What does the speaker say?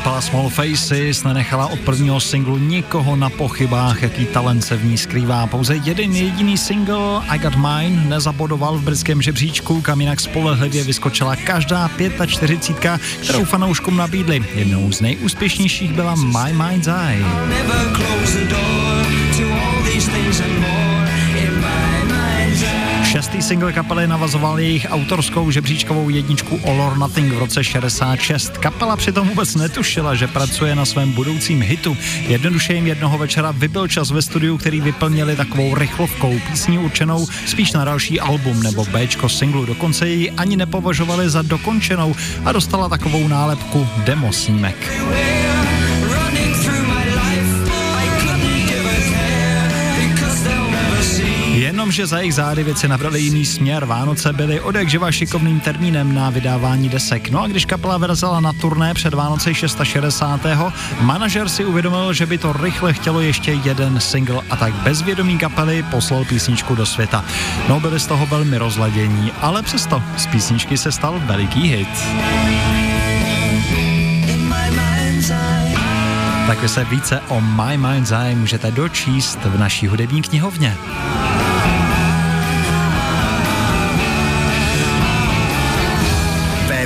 Kapela Small Faces nenechala od prvního singlu nikoho na pochybách, jaký talent se v ní skrývá. Pouze jeden jediný single I Got Mine nezabodoval v brzkém žebříčku, kam jinak spolehlivě vyskočila každá 45, kterou fanouškům nabídli. Jednou z nejúspěšnějších byla My Mind's Eye. Šestý single kapely navazoval jejich autorskou žebříčkovou jedničku All or Nothing v roce 66. Kapela přitom vůbec netušila, že pracuje na svém budoucím hitu. Jednoduše jim jednoho večera vybil čas ve studiu, který vyplnili takovou rychlovkou, písní určenou spíš na další album nebo Bčko singlu. Dokonce ji ani nepovažovali za dokončenou a dostala takovou nálepku demo snímek. Jenomže za jejich zády věci nabrali jiný směr. Vánoce byly odjakživa šikovným termínem na vydávání desek. No a když kapela vyrazila na turné před Vánoce 660. manažer si uvědomil, že by to rychle chtělo ještě jeden single a tak bez vědomí kapely poslal písničku do světa. No byli z toho velmi rozladění, ale přesto z písničky se stal veliký hit. Tak vy se více o My Mind's Eye můžete dočíst v naší hudební knihovně.